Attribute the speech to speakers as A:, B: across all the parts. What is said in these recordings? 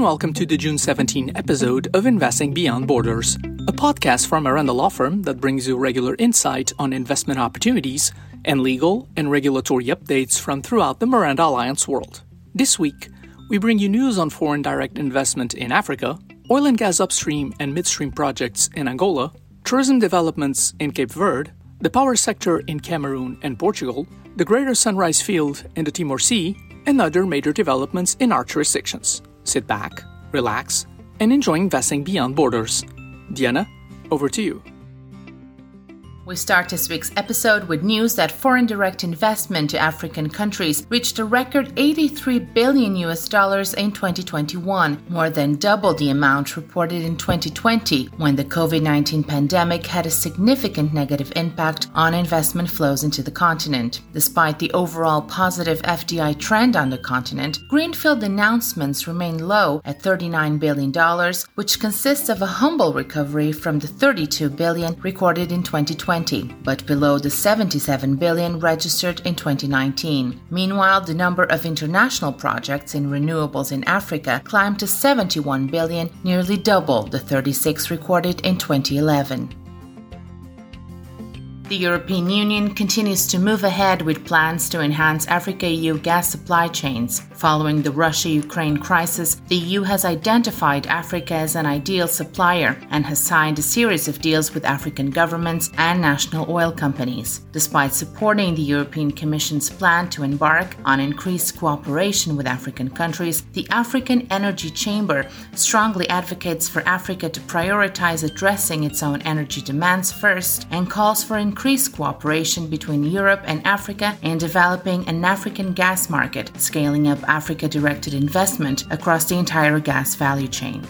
A: and welcome to the June 17 episode of Investing Beyond Borders, a podcast from Miranda Law Firm that brings you regular insight on investment opportunities and legal and regulatory updates from throughout the Miranda Alliance world. This week, we bring you news on foreign direct investment in Africa, oil and gas upstream and midstream projects in Angola, tourism developments in Cape Verde, the power sector in Cameroon and Portugal, the Greater Sunrise Field in the Timor Sea, and other major developments in our jurisdictions. Sit back, relax, and enjoy investing beyond borders. Diana, over to you.
B: We start this week's episode with news that foreign direct investment to African countries reached a record 83 billion US dollars in 2021, more than double the amount reported in 2020 when the COVID-19 pandemic had a significant negative impact on investment flows into the continent. Despite the overall positive FDI trend on the continent, greenfield announcements remain low at 39 billion dollars, which consists of a humble recovery from the 32 billion recorded in 2020 but below the 77 billion registered in 2019. Meanwhile, the number of international projects in renewables in Africa climbed to 71 billion, nearly double the 36 recorded in 2011. The European Union continues to move ahead with plans to enhance Africa EU gas supply chains. Following the Russia Ukraine crisis, the EU has identified Africa as an ideal supplier and has signed a series of deals with African governments and national oil companies. Despite supporting the European Commission's plan to embark on increased cooperation with African countries, the African Energy Chamber strongly advocates for Africa to prioritize addressing its own energy demands first and calls for increased increased cooperation between Europe and Africa in developing an African gas market, scaling up Africa directed investment across the entire gas value chain.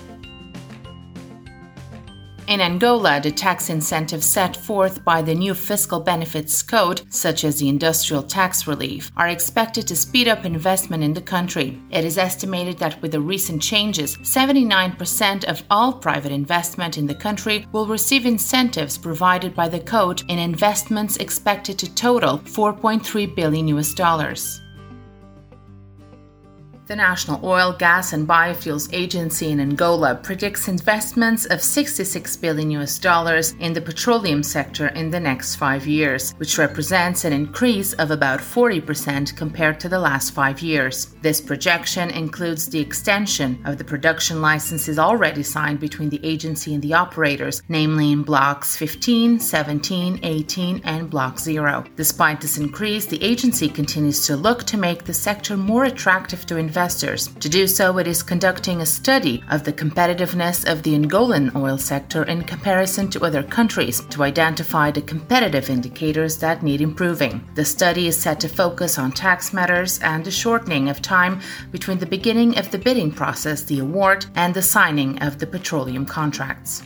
B: In Angola, the tax incentives set forth by the new Fiscal Benefits Code, such as the industrial tax relief, are expected to speed up investment in the country. It is estimated that with the recent changes, 79% of all private investment in the country will receive incentives provided by the code in investments expected to total 4.3 billion US dollars. The National Oil, Gas and Biofuels Agency in Angola predicts investments of 66 billion US dollars in the petroleum sector in the next 5 years, which represents an increase of about 40% compared to the last 5 years. This projection includes the extension of the production licenses already signed between the agency and the operators, namely in blocks 15, 17, 18 and block 0. Despite this increase, the agency continues to look to make the sector more attractive to investors investors. To do so, it is conducting a study of the competitiveness of the Angolan oil sector in comparison to other countries to identify the competitive indicators that need improving. The study is set to focus on tax matters and the shortening of time between the beginning of the bidding process, the award, and the signing of the petroleum contracts.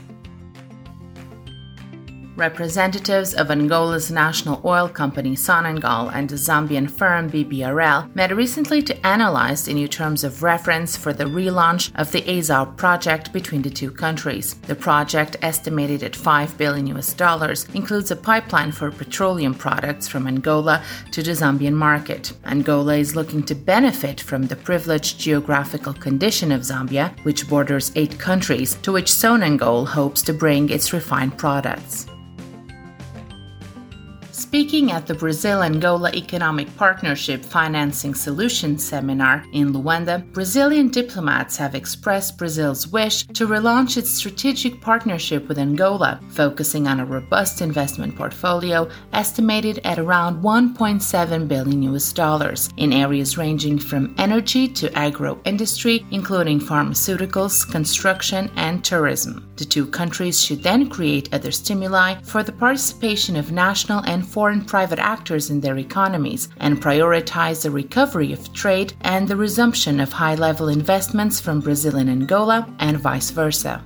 B: Representatives of Angola's national oil company Sonangol and the Zambian firm BBRL met recently to analyze the new terms of reference for the relaunch of the Azao project between the two countries. The project, estimated at 5 billion US dollars, includes a pipeline for petroleum products from Angola to the Zambian market. Angola is looking to benefit from the privileged geographical condition of Zambia, which borders eight countries, to which Sonangol hopes to bring its refined products. Speaking at the Brazil Angola Economic Partnership Financing Solutions seminar in Luanda, Brazilian diplomats have expressed Brazil's wish to relaunch its strategic partnership with Angola, focusing on a robust investment portfolio estimated at around 1.7 billion US dollars in areas ranging from energy to agro industry, including pharmaceuticals, construction, and tourism. The two countries should then create other stimuli for the participation of national and foreign private actors in their economies and prioritize the recovery of trade and the resumption of high level investments from Brazil and Angola and vice versa.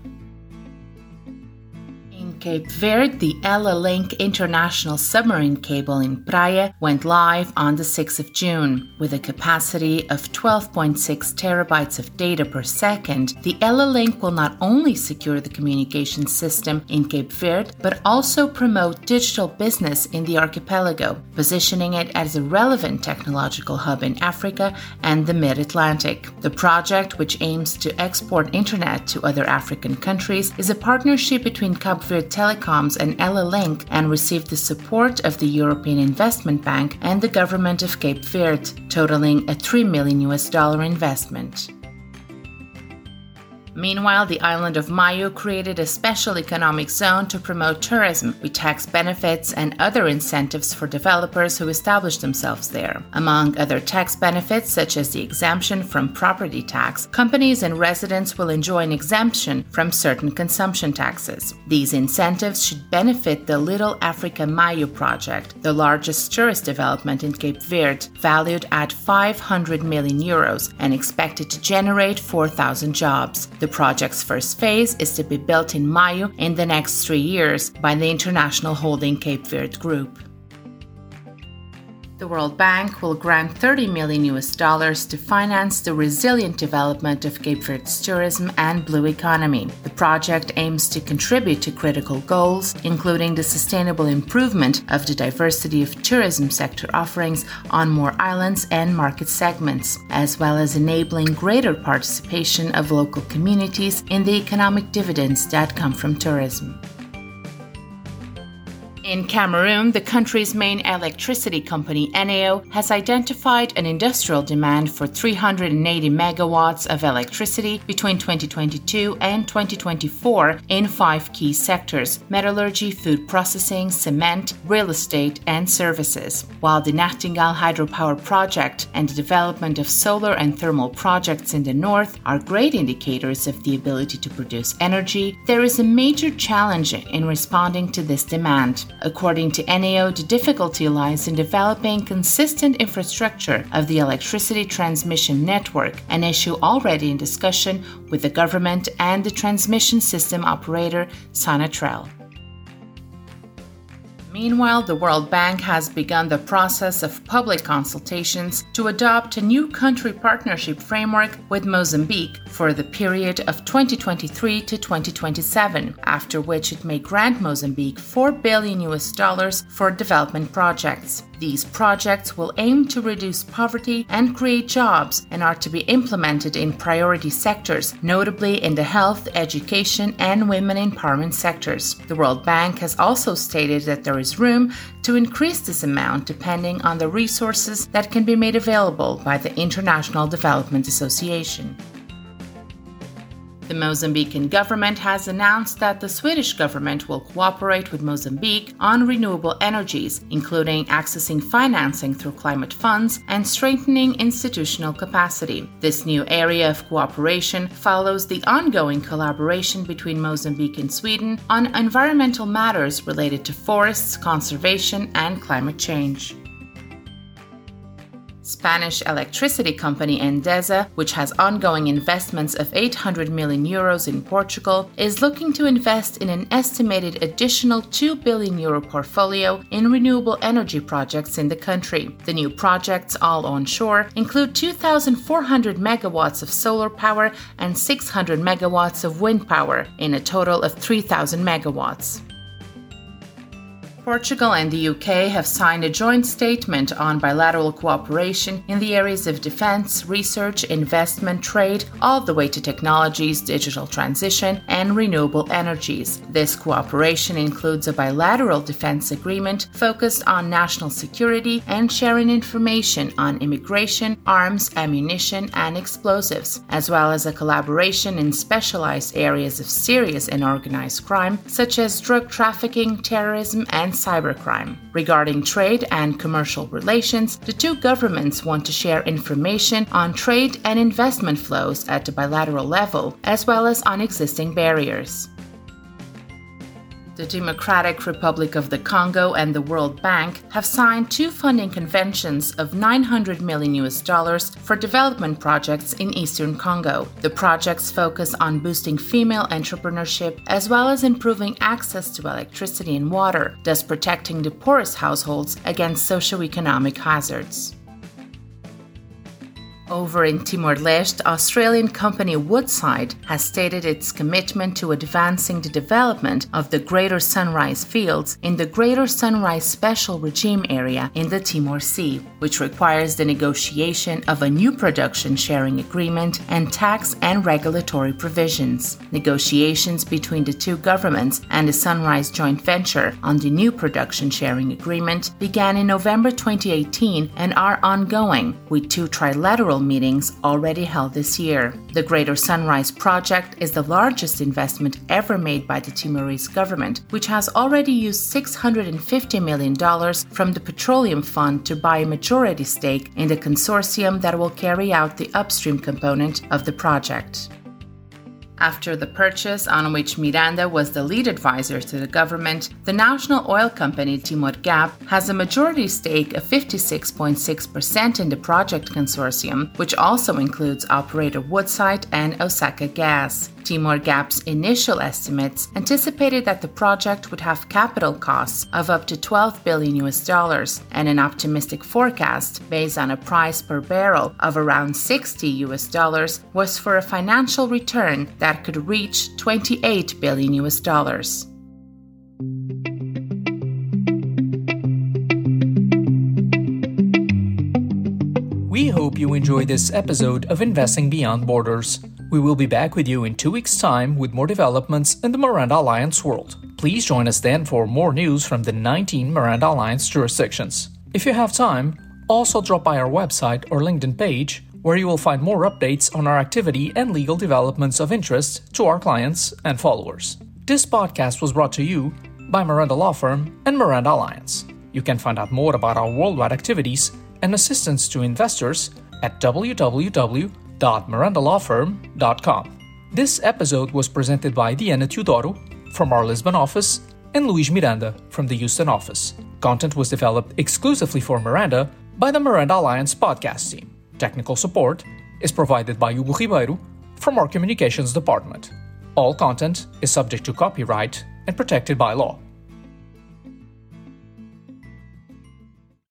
B: Cape Verde, the EllaLink international submarine cable in Praia went live on the 6th of June. With a capacity of 12.6 terabytes of data per second, the EllaLink will not only secure the communication system in Cape Verde, but also promote digital business in the archipelago, positioning it as a relevant technological hub in Africa and the mid Atlantic. The project, which aims to export internet to other African countries, is a partnership between Cape Verde Telecoms and EllaLink and received the support of the European Investment Bank and the government of Cape Verde, totaling a 3 million US dollar investment. Meanwhile, the island of Maio created a special economic zone to promote tourism with tax benefits and other incentives for developers who establish themselves there. Among other tax benefits, such as the exemption from property tax, companies and residents will enjoy an exemption from certain consumption taxes. These incentives should benefit the Little Africa Maio project, the largest tourist development in Cape Verde, valued at 500 million euros and expected to generate 4,000 jobs. The the project's first phase is to be built in Maio in the next three years by the International Holding Cape Verde Group. The World Bank will grant 30 million US dollars to finance the resilient development of Cape Verde's tourism and blue economy. The project aims to contribute to critical goals, including the sustainable improvement of the diversity of tourism sector offerings on more islands and market segments, as well as enabling greater participation of local communities in the economic dividends that come from tourism. In Cameroon, the country's main electricity company, Eneo, has identified an industrial demand for 380 megawatts of electricity between 2022 and 2024 in five key sectors metallurgy, food processing, cement, real estate, and services. While the Nachtigal hydropower project and the development of solar and thermal projects in the north are great indicators of the ability to produce energy, there is a major challenge in responding to this demand. According to Eneo, the difficulty lies in developing consistent infrastructure of the electricity transmission network, an issue already in discussion with the government and the transmission system operator Sonatrel. Meanwhile, the World Bank has begun the process of public consultations to adopt a new country partnership framework with Mozambique for the period of 2023 to 2027, after which it may grant Mozambique 4 billion US dollars for development projects. These projects will aim to reduce poverty and create jobs and are to be implemented in priority sectors, notably in the health, education, and women empowerment sectors. The World Bank has also stated that there is room to increase this amount depending on the resources that can be made available by the International Development Association. The Mozambican government has announced that the Swedish government will cooperate with Mozambique on renewable energies, including accessing financing through climate funds and strengthening institutional capacity. This new area of cooperation follows the ongoing collaboration between Mozambique and Sweden on environmental matters related to forests, conservation, and climate change. Spanish electricity company Endesa, which has ongoing investments of 800 million euros in Portugal, is looking to invest in an estimated additional 2 billion euro portfolio in renewable energy projects in the country. The new projects, all onshore, include 2,400 megawatts of solar power and 600 megawatts of wind power, in a total of 3,000 megawatts. Portugal and the UK have signed a joint statement on bilateral cooperation in the areas of defense, research, investment, trade, all the way to technologies, digital transition, and renewable energies. This cooperation includes a bilateral defense agreement focused on national security and sharing information on immigration, arms, ammunition, and explosives, as well as a collaboration in specialized areas of serious and organized crime, such as drug trafficking, terrorism, and cybercrime. Regarding trade and commercial relations, the two governments want to share information on trade and investment flows at the bilateral level, as well as on existing barriers. The Democratic Republic of the Congo and the World Bank have signed two funding conventions of 900 million US dollars for development projects in eastern Congo. The projects focus on boosting female entrepreneurship as well as improving access to electricity and water, thus protecting the poorest households against socioeconomic hazards. Over in Timor Leste, Australian company Woodside has stated its commitment to advancing the development of the Greater Sunrise Fields in the Greater Sunrise Special Regime Area in the Timor Sea, which requires the negotiation of a new production sharing agreement and tax and regulatory provisions. Negotiations between the two governments and the Sunrise joint venture on the new production sharing agreement began in November 2018 and are ongoing, with two trilateral meetings already held this year. The Greater Sunrise Project is the largest investment ever made by the Timorese government, which has already used $650 million from the Petroleum Fund to buy a majority stake in the consortium that will carry out the upstream component of the project. After the purchase, on which Miranda was the lead advisor to the government, the national oil company Timor Gap has a majority stake of 56.6% in the project consortium, which also includes operator Woodside and Osaka Gas. Timor Gap's initial estimates anticipated that the project would have capital costs of up to 12 billion US dollars and an optimistic forecast based on a price per barrel of around 60 US dollars was for a financial return that could reach 28 billion US dollars.
A: We hope you enjoyed this episode of Investing Beyond Borders. We will be back with you in two weeks' time with more developments in the Miranda Alliance world. Please join us then for more news from the 19 Miranda Alliance jurisdictions. If you have time, also drop by our website or LinkedIn page, where you will find more updates on our activity and legal developments of interest to our clients and followers. This podcast was brought to you by Miranda Law Firm and Miranda Alliance. You can find out more about our worldwide activities and assistance to investors at www www.mirandalawfirm.com. This episode was presented by Diana Teodoro from our Lisbon office and Luis Miranda from the Houston office. Content was developed exclusively for Miranda by the Miranda Alliance podcast team. Technical support is provided by Hugo Ribeiro from our communications department. All content is subject to copyright and protected by law.